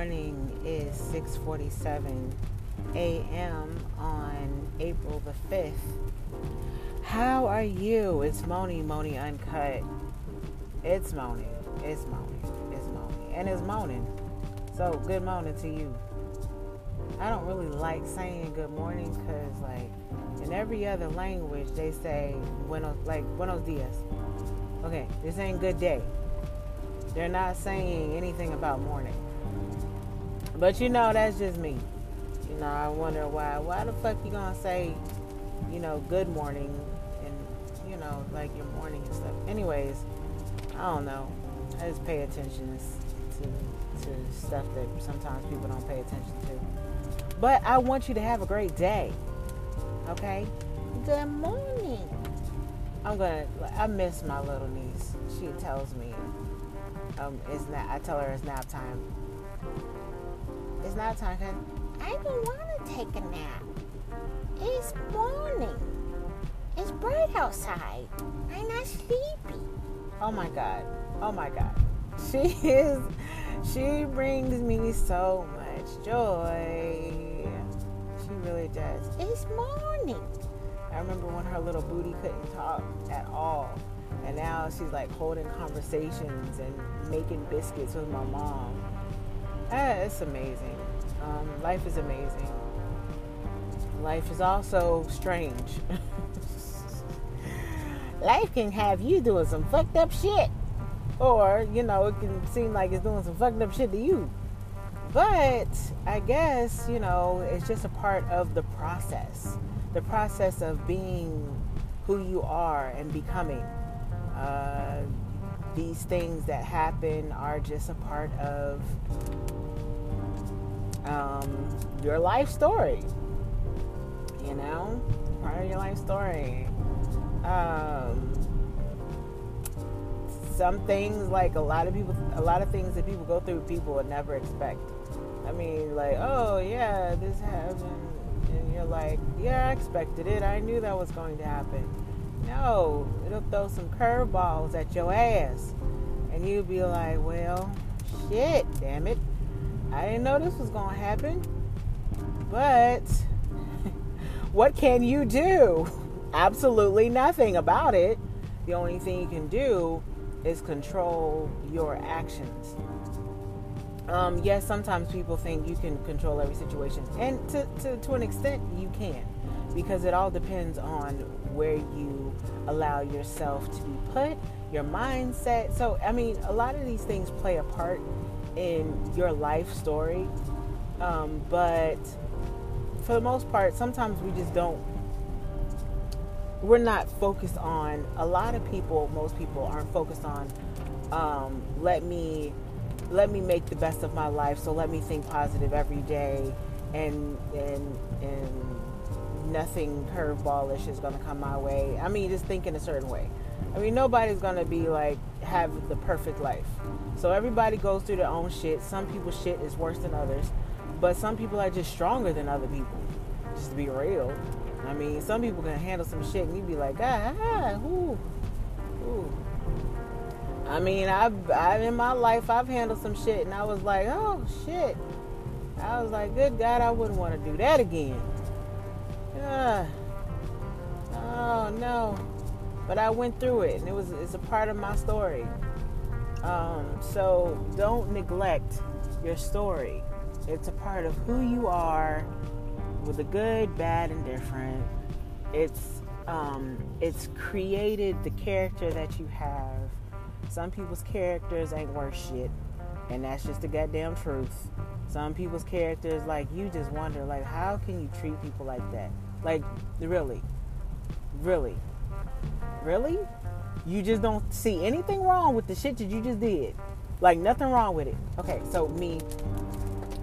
morning is 6:47 a.m. on April the 5th. How are you? It's Moni Moni Uncut. It's Moni. It's Moni. It's Moni. And it's moaning. So, good morning to you. I don't really like saying good morning because, like, in every other language, they say buenos, like buenos dias. Okay, this ain't good day. They're not saying anything about morning. But you know, that's just me. You know, I wonder why. Why the fuck you gonna say, you know, good morning and you know, like your morning and stuff. Anyways, I don't know. I just pay attention to to stuff that sometimes people don't pay attention to. But I want you to have a great day. Okay? Good morning. I'm gonna. I miss my little niece. She tells me, um, it's not. I tell her it's nap time. Time. Cause I don't want to take a nap. It's morning. It's bright outside. I'm not sleepy. Oh my god. Oh my god. She is. She brings me so much joy. She really does. It's morning. I remember when her little booty couldn't talk at all. And now she's like holding conversations and making biscuits with my mom. It's amazing. Um, life is amazing. Life is also strange. life can have you doing some fucked up shit. Or, you know, it can seem like it's doing some fucked up shit to you. But I guess, you know, it's just a part of the process. The process of being who you are and becoming. Uh, these things that happen are just a part of um, your life story. You know, part of your life story. Um, some things, like a lot of people, a lot of things that people go through, people would never expect. I mean, like, oh yeah, this happened, and you're like, yeah, I expected it. I knew that was going to happen. No, it'll throw some curveballs at your ass, and you'll be like, well, shit, damn it. I didn't know this was going to happen. But what can you do? Absolutely nothing about it. The only thing you can do is control your actions. Um, yes, sometimes people think you can control every situation, and to, to, to an extent, you can, because it all depends on where you allow yourself to be put, your mindset. So, I mean, a lot of these things play a part in your life story. Um, but for the most part, sometimes we just don't, we're not focused on, a lot of people, most people aren't focused on, um, let me, let me make the best of my life. So let me think positive every day and, and, and nothing curveballish is going to come my way. I mean, just think in a certain way. I mean, nobody's going to be like, have the perfect life. So everybody goes through their own shit. Some people's shit is worse than others, but some people are just stronger than other people. Just to be real. I mean, some people can handle some shit, and you be like, ah, ah, ooh. I mean, I've, I've in my life I've handled some shit, and I was like, oh shit. I was like, good God, I wouldn't want to do that again. Oh no. But I went through it, and it was it's a part of my story. Um, so don't neglect your story. It's a part of who you are, with the good, bad, and different. It's um, it's created the character that you have. Some people's characters ain't worth shit, and that's just the goddamn truth. Some people's characters, like you, just wonder, like, how can you treat people like that? Like, really, really, really? You just don't see anything wrong with the shit that you just did. Like nothing wrong with it. Okay, so me,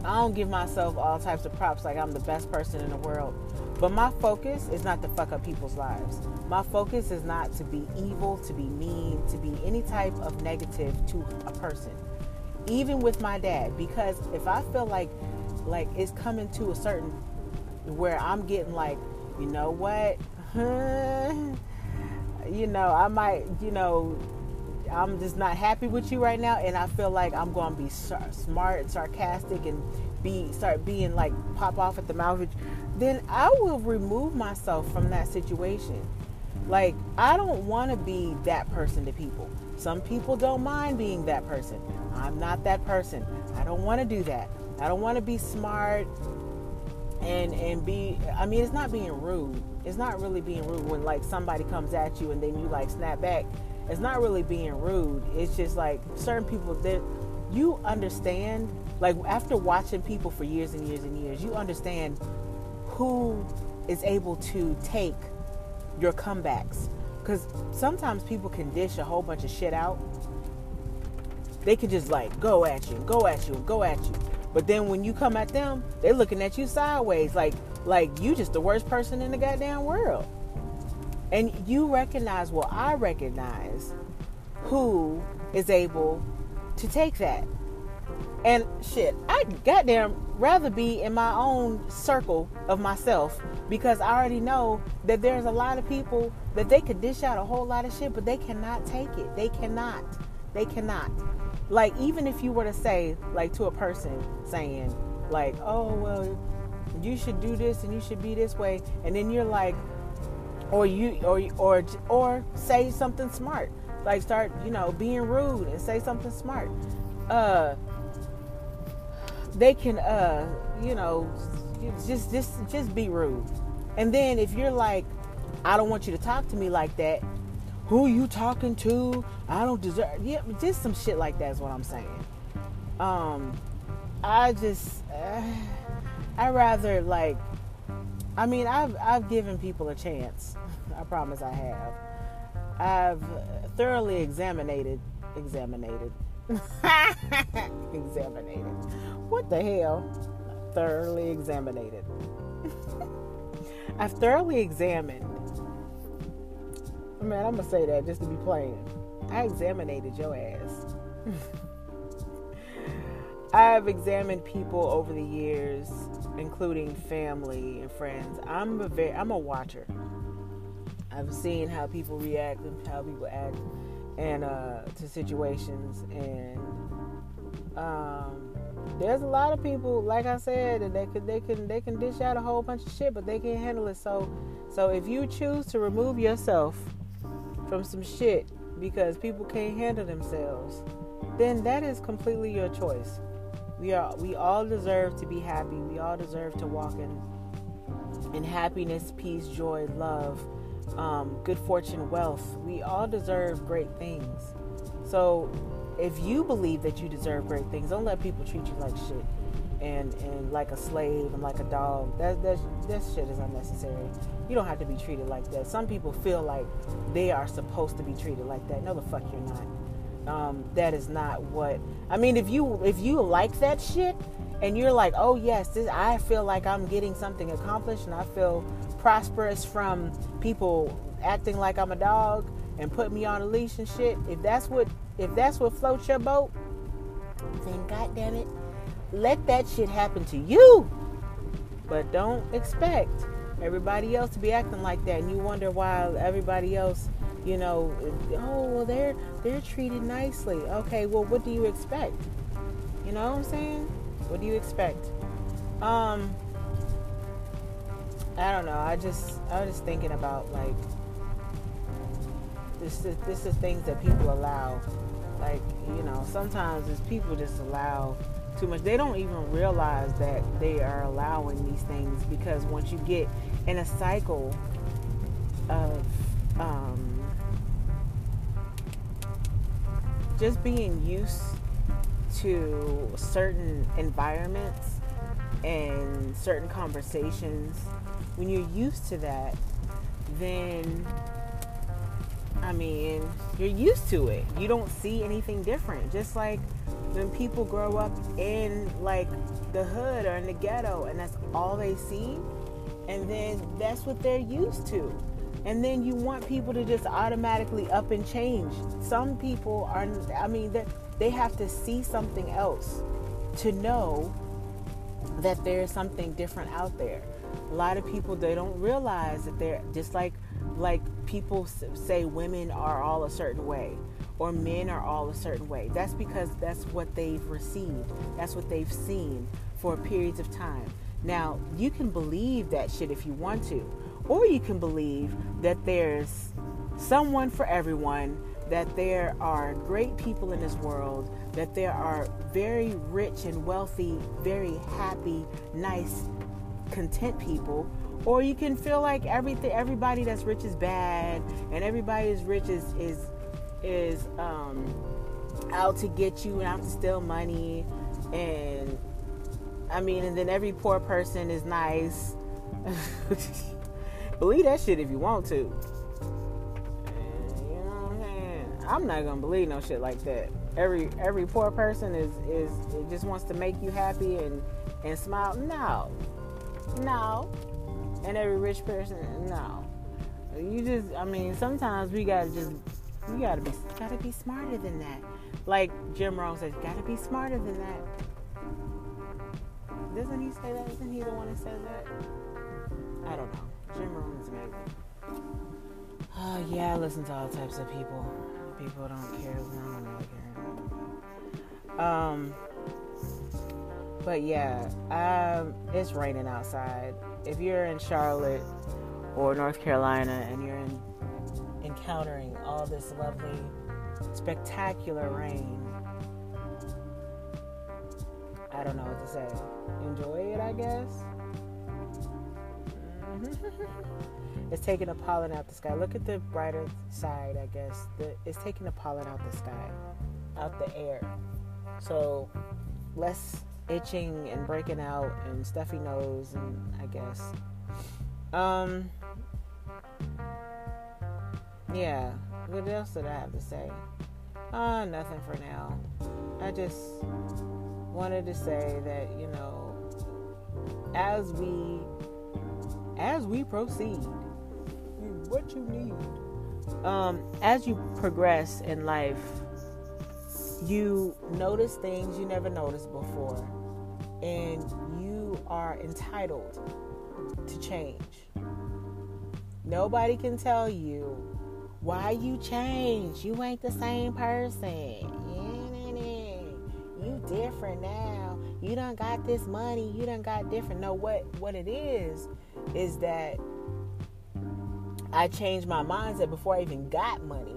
I don't give myself all types of props like I'm the best person in the world. But my focus is not to fuck up people's lives. My focus is not to be evil, to be mean, to be any type of negative to a person. Even with my dad, because if I feel like like it's coming to a certain where I'm getting like, you know what? you know, I might, you know, I'm just not happy with you right now, and I feel like I'm to be smart sarcastic and be start being like pop off at the mouth, then I will remove myself from that situation. Like I don't want to be that person to people. Some people don't mind being that person. I'm not that person. I don't want to do that. I don't want to be smart and and be I mean it's not being rude. It's not really being rude when like somebody comes at you and then you like snap back. It's not really being rude. It's just like certain people that you understand like after watching people for years and years and years, you understand who is able to take your comebacks. Because sometimes people can dish a whole bunch of shit out. They can just like go at you go at you go at you. But then when you come at them, they're looking at you sideways like like you just the worst person in the goddamn world. And you recognize, well, I recognize who is able to take that. And shit, I goddamn rather be in my own circle of myself because I already know that there's a lot of people that they could dish out a whole lot of shit, but they cannot take it. They cannot. They cannot. Like, even if you were to say, like, to a person saying, like, oh, well, you should do this and you should be this way, and then you're like, or you, or, or, or say something smart. Like, start, you know, being rude and say something smart. Uh, they can uh you know just just just be rude and then if you're like i don't want you to talk to me like that who you talking to i don't deserve yeah just some shit like that is what i'm saying um i just uh, i rather like i mean i've i've given people a chance i promise i have i've thoroughly examined examined examined what the hell? Thoroughly examined. I've thoroughly examined. Man, I'm gonna say that just to be playing. I examined your ass. I've examined people over the years, including family and friends. I'm a very, I'm a watcher. I've seen how people react and how people act, and uh, to situations, and um, there's a lot of people, like I said, that they can they can they can dish out a whole bunch of shit, but they can't handle it. So, so if you choose to remove yourself from some shit because people can't handle themselves, then that is completely your choice. We are we all deserve to be happy. We all deserve to walk in in happiness, peace, joy, love, um, good fortune, wealth. We all deserve great things. So if you believe that you deserve great things, don't let people treat you like shit and and like a slave and like a dog. That that that shit is unnecessary. You don't have to be treated like that. Some people feel like they are supposed to be treated like that. No, the fuck you're not. Um, that is not what I mean. If you if you like that shit and you're like, oh yes, this, I feel like I'm getting something accomplished and I feel prosperous from people acting like I'm a dog and put me on a leash and shit. If that's what if that's what floats your boat, then goddamn it, let that shit happen to you. But don't expect everybody else to be acting like that, and you wonder why everybody else, you know, oh well, they're they're treated nicely. Okay, well, what do you expect? You know what I'm saying? What do you expect? Um, I don't know. I just I was just thinking about like this is this is things that people allow like, you know, sometimes it's people just allow too much. They don't even realize that they are allowing these things because once you get in a cycle of um, just being used to certain environments and certain conversations, when you're used to that, then I mean, you're used to it. You don't see anything different. Just like when people grow up in like the hood or in the ghetto and that's all they see, and then that's what they're used to. And then you want people to just automatically up and change. Some people are, I mean, they have to see something else to know that there's something different out there. A lot of people, they don't realize that they're just like like people say women are all a certain way or men are all a certain way. That's because that's what they've received. That's what they've seen for periods of time. Now, you can believe that shit if you want to, or you can believe that there's someone for everyone, that there are great people in this world, that there are very rich and wealthy, very happy, nice, content people, or you can feel like everything everybody that's rich is bad and everybody is rich is is is um, out to get you and out to steal money and I mean and then every poor person is nice. believe that shit if you want to. you know what I'm saying? I'm not gonna believe no shit like that. Every every poor person is is just wants to make you happy and and smile. No, no. And every rich person, no. You just, I mean, sometimes we gotta just, we gotta be, gotta be smarter than that. Like Jim Rohn says, gotta be smarter than that. Doesn't he say that? Isn't he the one that says that? I don't know. Jim Rohn is amazing. Oh yeah, I listen to all types of people. People don't care. I don't really care. Um, but yeah, um, it's raining outside. If you're in Charlotte or North Carolina and you're in, encountering all this lovely, spectacular rain, I don't know what to say. Enjoy it, I guess. it's taking the pollen out the sky. Look at the brighter side, I guess. The, it's taking the pollen out the sky, out the air. So less itching and breaking out and stuffy nose and I guess um yeah what else did I have to say uh nothing for now I just wanted to say that you know as we as we proceed what you need um as you progress in life you notice things you never noticed before and you are entitled to change. Nobody can tell you why you change. You ain't the same person. Different now. You done got this money. You done got different. No, what what it is is that I changed my mindset before I even got money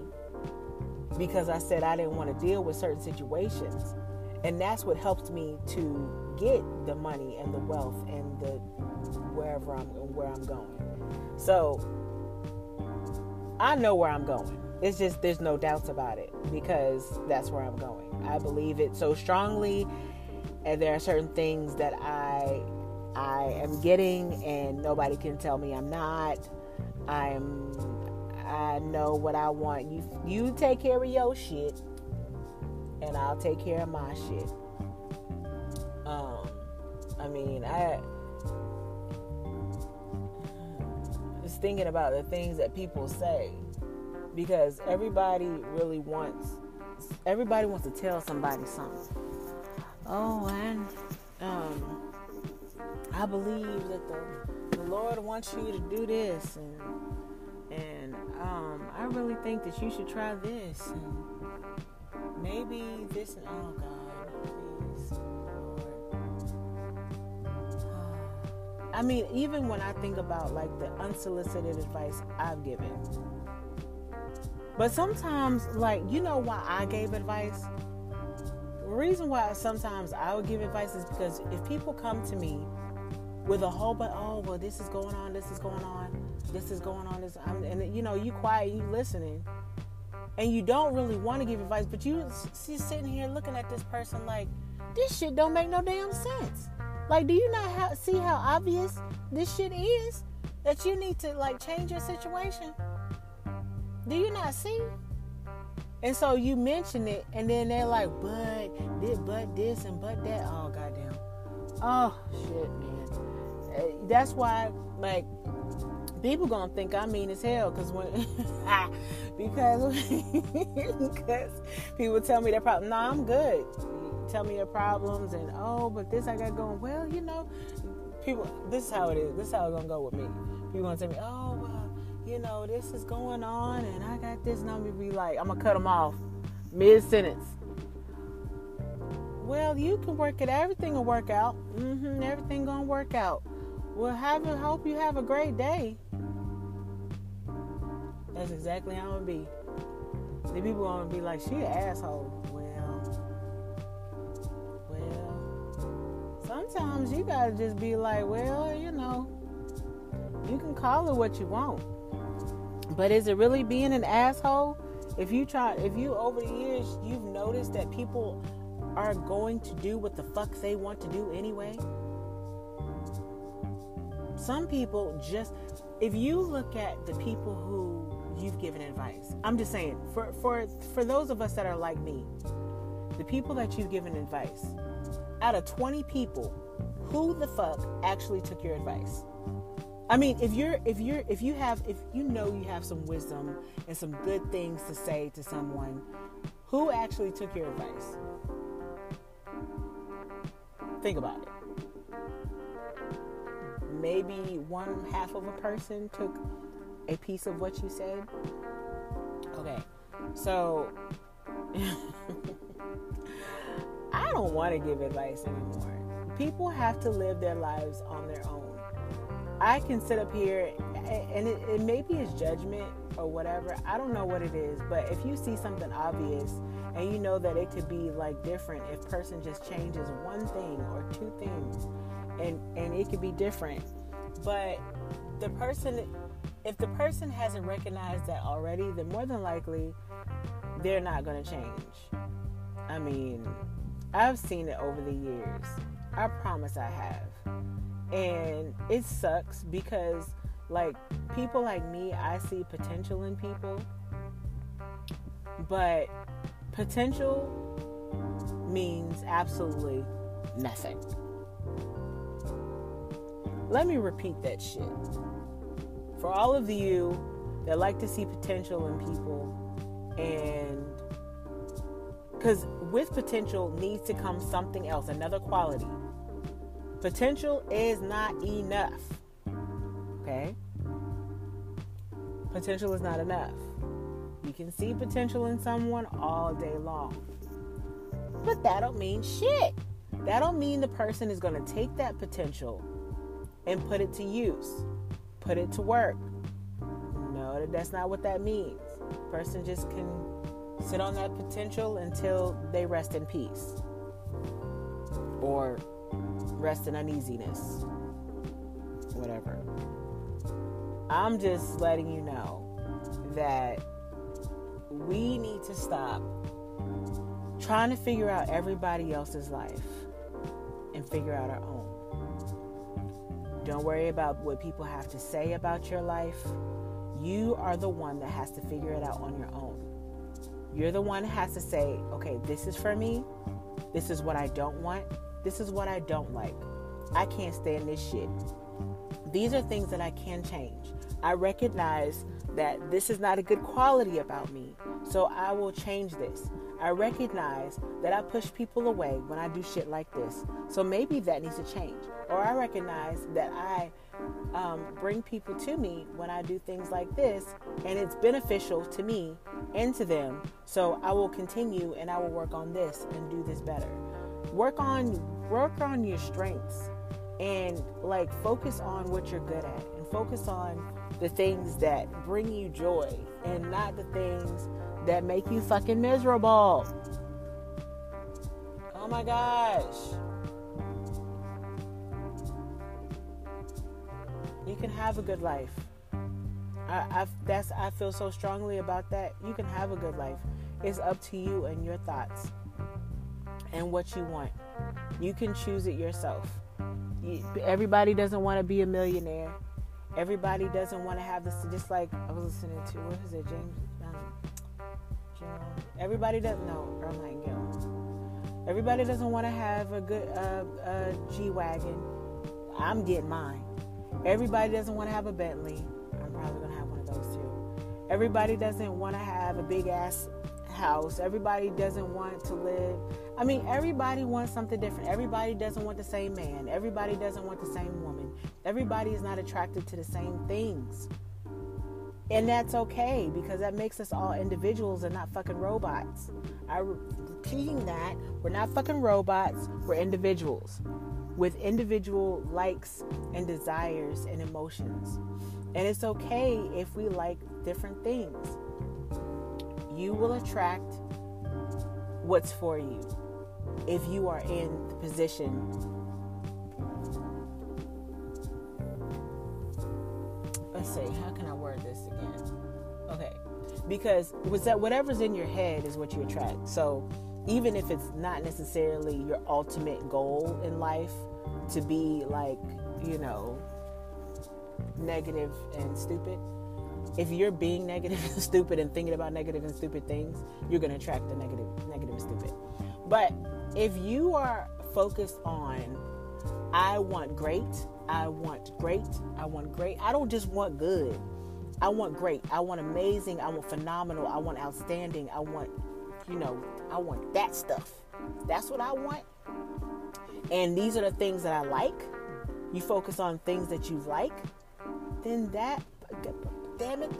because I said I didn't want to deal with certain situations. And that's what helped me to get the money and the wealth and the wherever I'm where I'm going. So I know where I'm going. It's just there's no doubts about it because that's where I'm going. I believe it so strongly and there are certain things that I I am getting and nobody can tell me I'm not. I'm I know what I want. You you take care of your shit and I'll take care of my shit. Um, I mean, I was thinking about the things that people say because everybody really wants everybody wants to tell somebody something. Oh, and um, I believe that the the Lord wants you to do this, and and um, I really think that you should try this. And, maybe this oh god please i mean even when i think about like the unsolicited advice i've given but sometimes like you know why i gave advice the reason why sometimes i would give advice is because if people come to me with a whole but oh well this is going on this is going on this is going on this I'm, and you know you quiet you listening and you don't really want to give advice, but you see sitting here looking at this person like this shit don't make no damn sense. Like, do you not see how obvious this shit is that you need to like change your situation? Do you not see? And so you mention it, and then they're like, "But this, but this, and but that." Oh goddamn! Oh shit, man. Eh, that's why, like, people gonna think I mean as hell because when because because people tell me their problem. No, I'm good. Tell me your problems and oh, but this I got going. Well, you know, people. This is how it is. This is how it's gonna go with me. People gonna tell me, oh, you know, this is going on and I got this. And I'm gonna be like, I'm gonna cut them off. mid sentence. Well, you can work it. Everything will work out. Mm-hmm. Everything gonna work out. Well, have a, hope you have a great day. That's exactly how it be. The people gonna be like, she an asshole. Well, well. Sometimes you gotta just be like, well, you know, you can call it what you want. But is it really being an asshole? If you try, if you over the years you've noticed that people are going to do what the fuck they want to do anyway. Some people just, if you look at the people who you've given advice, I'm just saying, for for for those of us that are like me, the people that you've given advice, out of 20 people, who the fuck actually took your advice? I mean, if you're if you're if you have if you know you have some wisdom and some good things to say to someone, who actually took your advice? Think about it. Maybe one half of a person took a piece of what you said. Okay. So I don't want to give advice anymore. People have to live their lives on their own I can sit up here and it, it maybe it's judgment or whatever. I don't know what it is, but if you see something obvious and you know that it could be like different if person just changes one thing or two things and and it could be different. But the person if the person hasn't recognized that already, then more than likely they're not going to change. I mean, I've seen it over the years. I promise I have. Mm-hmm. And it sucks because, like, people like me, I see potential in people. But potential means absolutely nothing. Let me repeat that shit. For all of you that like to see potential in people, and because with potential needs to come something else, another quality. Potential is not enough. Okay? Potential is not enough. You can see potential in someone all day long. But that don't mean shit. That don't mean the person is going to take that potential and put it to use, put it to work. No, that's not what that means. person just can sit on that potential until they rest in peace. Or rest and uneasiness. Whatever. I'm just letting you know that we need to stop trying to figure out everybody else's life and figure out our own. Don't worry about what people have to say about your life. You are the one that has to figure it out on your own. You're the one that has to say, okay, this is for me. This is what I don't want. This is what I don't like. I can't stand this shit. These are things that I can change. I recognize that this is not a good quality about me, so I will change this. I recognize that I push people away when I do shit like this, so maybe that needs to change. Or I recognize that I um, bring people to me when I do things like this, and it's beneficial to me and to them, so I will continue and I will work on this and do this better work on work on your strengths and like focus on what you're good at and focus on the things that bring you joy and not the things that make you fucking miserable. Oh my gosh. You can have a good life. I, I that's I feel so strongly about that. You can have a good life. It's up to you and your thoughts and what you want. You can choose it yourself. You, everybody doesn't want to be a millionaire. Everybody doesn't want to have this. Just like I was listening to, what is it, James? Um, everybody doesn't know Earl Nightingale. Everybody doesn't want to have a good uh, uh, G wagon. I'm getting mine. Everybody doesn't want to have a Bentley. I'm probably gonna have one of those too. Everybody doesn't want to have a big ass house. Everybody doesn't want to live. I mean, everybody wants something different. Everybody doesn't want the same man. Everybody doesn't want the same woman. Everybody is not attracted to the same things. And that's okay because that makes us all individuals and not fucking robots. I'm repeating that. We're not fucking robots, we're individuals with individual likes and desires and emotions. And it's okay if we like different things. You will attract what's for you if you are in the position let's see how can i word this again? Okay because was that whatever's in your head is what you attract. So even if it's not necessarily your ultimate goal in life to be like you know negative and stupid if you're being negative and stupid and thinking about negative and stupid things you're going to attract the negative negative and stupid. But if you are focused on i want great i want great i want great i don't just want good. I want great i want amazing i want phenomenal i want outstanding i want you know i want that stuff. That's what i want. And these are the things that i like. You focus on things that you like then that damn it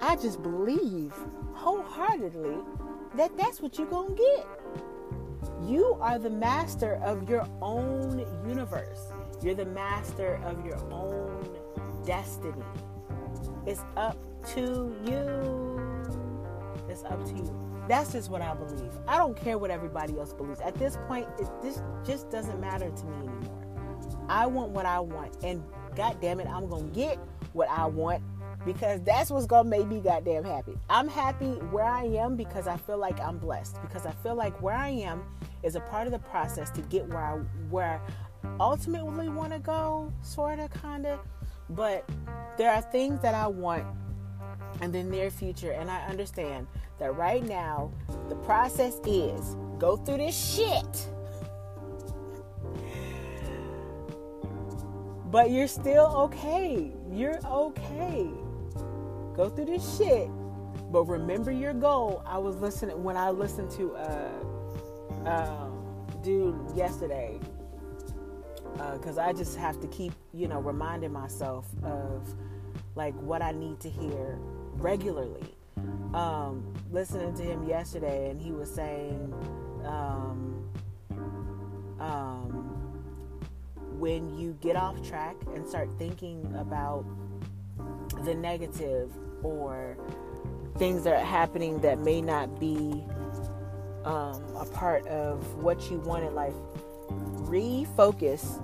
i just believe wholeheartedly that that's what you're gonna get you are the master of your own universe. You're the master of your own destiny. It's up to you. It's up to you. That's just what I believe. I don't care what everybody else believes. At this point, it, this just doesn't matter to me anymore. I want what I want, and God damn it, I'm gonna get what I want because that's what's gonna make me goddamn happy. I'm happy where I am because I feel like I'm blessed. Because I feel like where I am is a part of the process to get where I where I ultimately want to go, sorta, kinda. But there are things that I want in the near future, and I understand that right now the process is go through this shit. But you're still okay. You're okay. Go through this shit, but remember your goal. I was listening when I listened to uh um, dude yesterday because uh, I just have to keep, you know, reminding myself of like what I need to hear regularly. Um, listening to him yesterday, and he was saying, um, um, when you get off track and start thinking about the negative or things that are happening that may not be um, a part of what you want in life, refocus.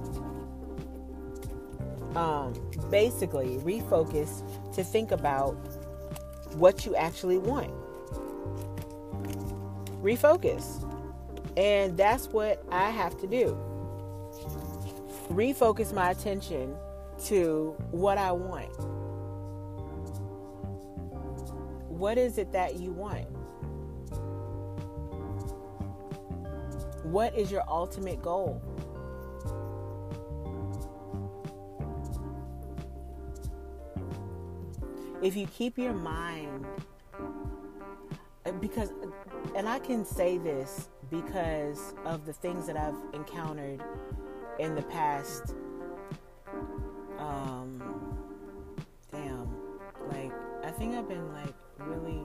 Um, basically, refocus to think about what you actually want. Refocus. And that's what I have to do. Refocus my attention to what I want. What is it that you want? What is your ultimate goal? If you keep your mind, uh, because, and I can say this because of the things that I've encountered in the past. Um, damn, like I think I've been like really.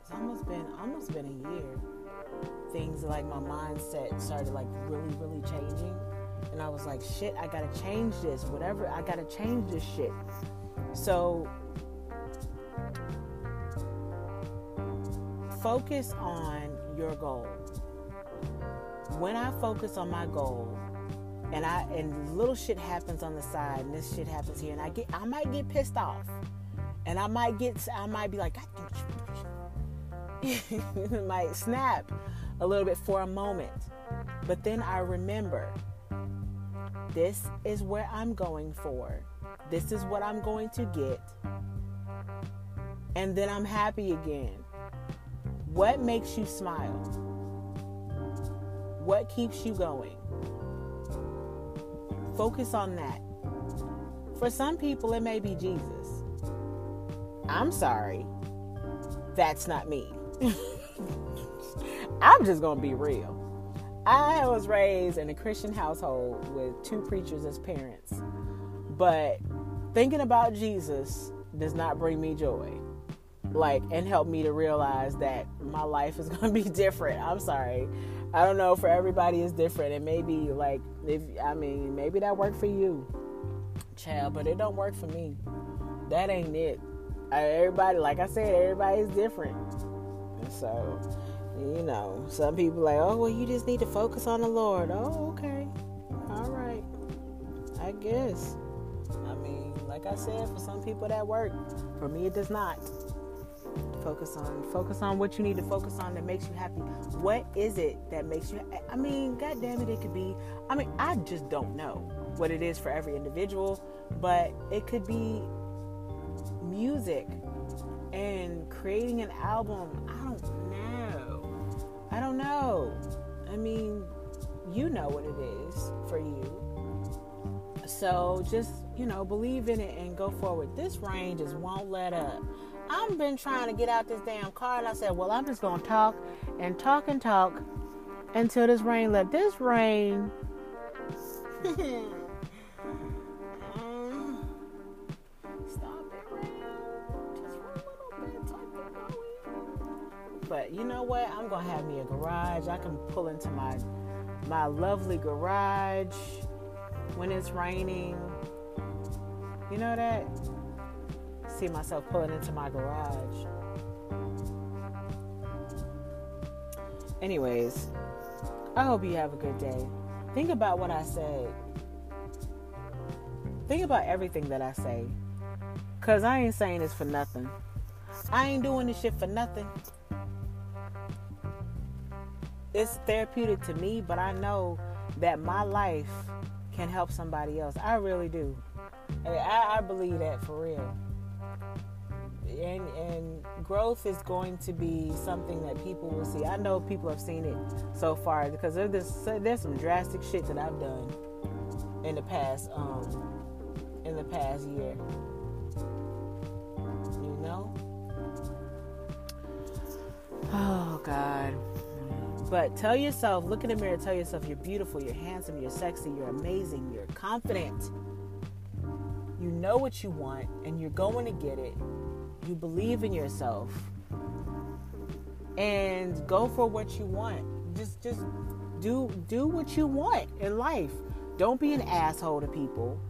It's almost been almost been a year things like my mindset started like really, really changing. And I was like, shit, I gotta change this. Whatever, I gotta change this shit. So focus on your goal. When I focus on my goal, and I and little shit happens on the side, and this shit happens here, and I get I might get pissed off, and I might get I might be like, it might snap, a little bit for a moment. But then I remember this is where I'm going for. This is what I'm going to get. And then I'm happy again. What makes you smile? What keeps you going? Focus on that. For some people, it may be Jesus. I'm sorry. That's not me. I'm just going to be real. I was raised in a Christian household with two preachers as parents. But thinking about Jesus does not bring me joy. like and help me to realize that my life is going to be different. I'm sorry. I don't know for everybody is different and maybe like if I mean maybe that worked for you. Child, but it don't work for me. That ain't it. Everybody like I said everybody's different. So, you know, some people like, "Oh, well you just need to focus on the Lord." Oh, okay. All right. I guess. I mean, like I said, for some people that work. For me it does not focus on focus on what you need to focus on that makes you happy what is it that makes you i mean god damn it it could be i mean i just don't know what it is for every individual but it could be music and creating an album i don't know. I don't know. I mean you know what it is for you. So just you know believe in it and go forward. This rain just won't let up. I've been trying to get out this damn car, and I said, well, I'm just gonna talk and talk and talk until this rain let this rain. But you know what? I'm gonna have me a garage. I can pull into my my lovely garage when it's raining. You know that? see myself pulling into my garage. Anyways, I hope you have a good day. Think about what I said. Think about everything that I say. Because I ain't saying this for nothing. I ain't doing this shit for nothing. It's therapeutic to me, but I know that my life can help somebody else. I really do. I, I believe that for real and and growth is going to be something that people will see. I know people have seen it so far because there's there's some drastic shit that I've done in the past um in the past year. You know? Oh God. But tell yourself, look in the mirror, tell yourself you're beautiful, you're handsome, you're sexy, you're amazing, you're confident. You know what you want and you're going to get it. You believe in yourself. And go for what you want. Just just do do what you want in life. Don't be an asshole to people.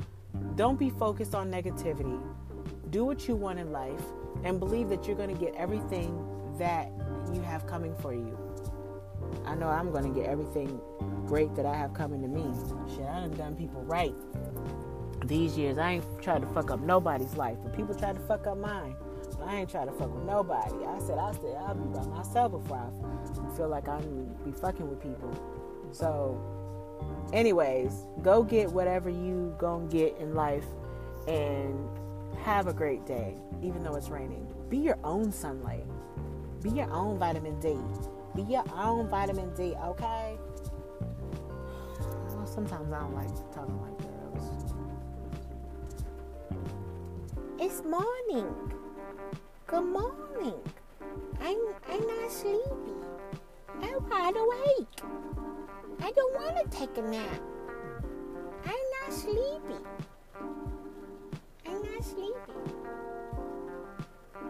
Don't be focused on negativity. Do what you want in life and believe that you're going to get everything that you have coming for you i know i'm going to get everything great that i have coming to me shit i done done people right these years i ain't tried to fuck up nobody's life but people try to fuck up mine I ain't trying to fuck with nobody. I said I said I'll be by myself before I feel like I'm be fucking with people. So, anyways, go get whatever you gonna get in life, and have a great day, even though it's raining. Be your own sunlight. Be your own vitamin D. Be your own vitamin D. Okay. Well, sometimes I don't like talking like that. It's morning. Good morning. I'm I'm not sleepy. I'm wide awake. I don't want to take a nap. I'm not sleepy. I'm not sleepy.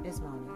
It's morning.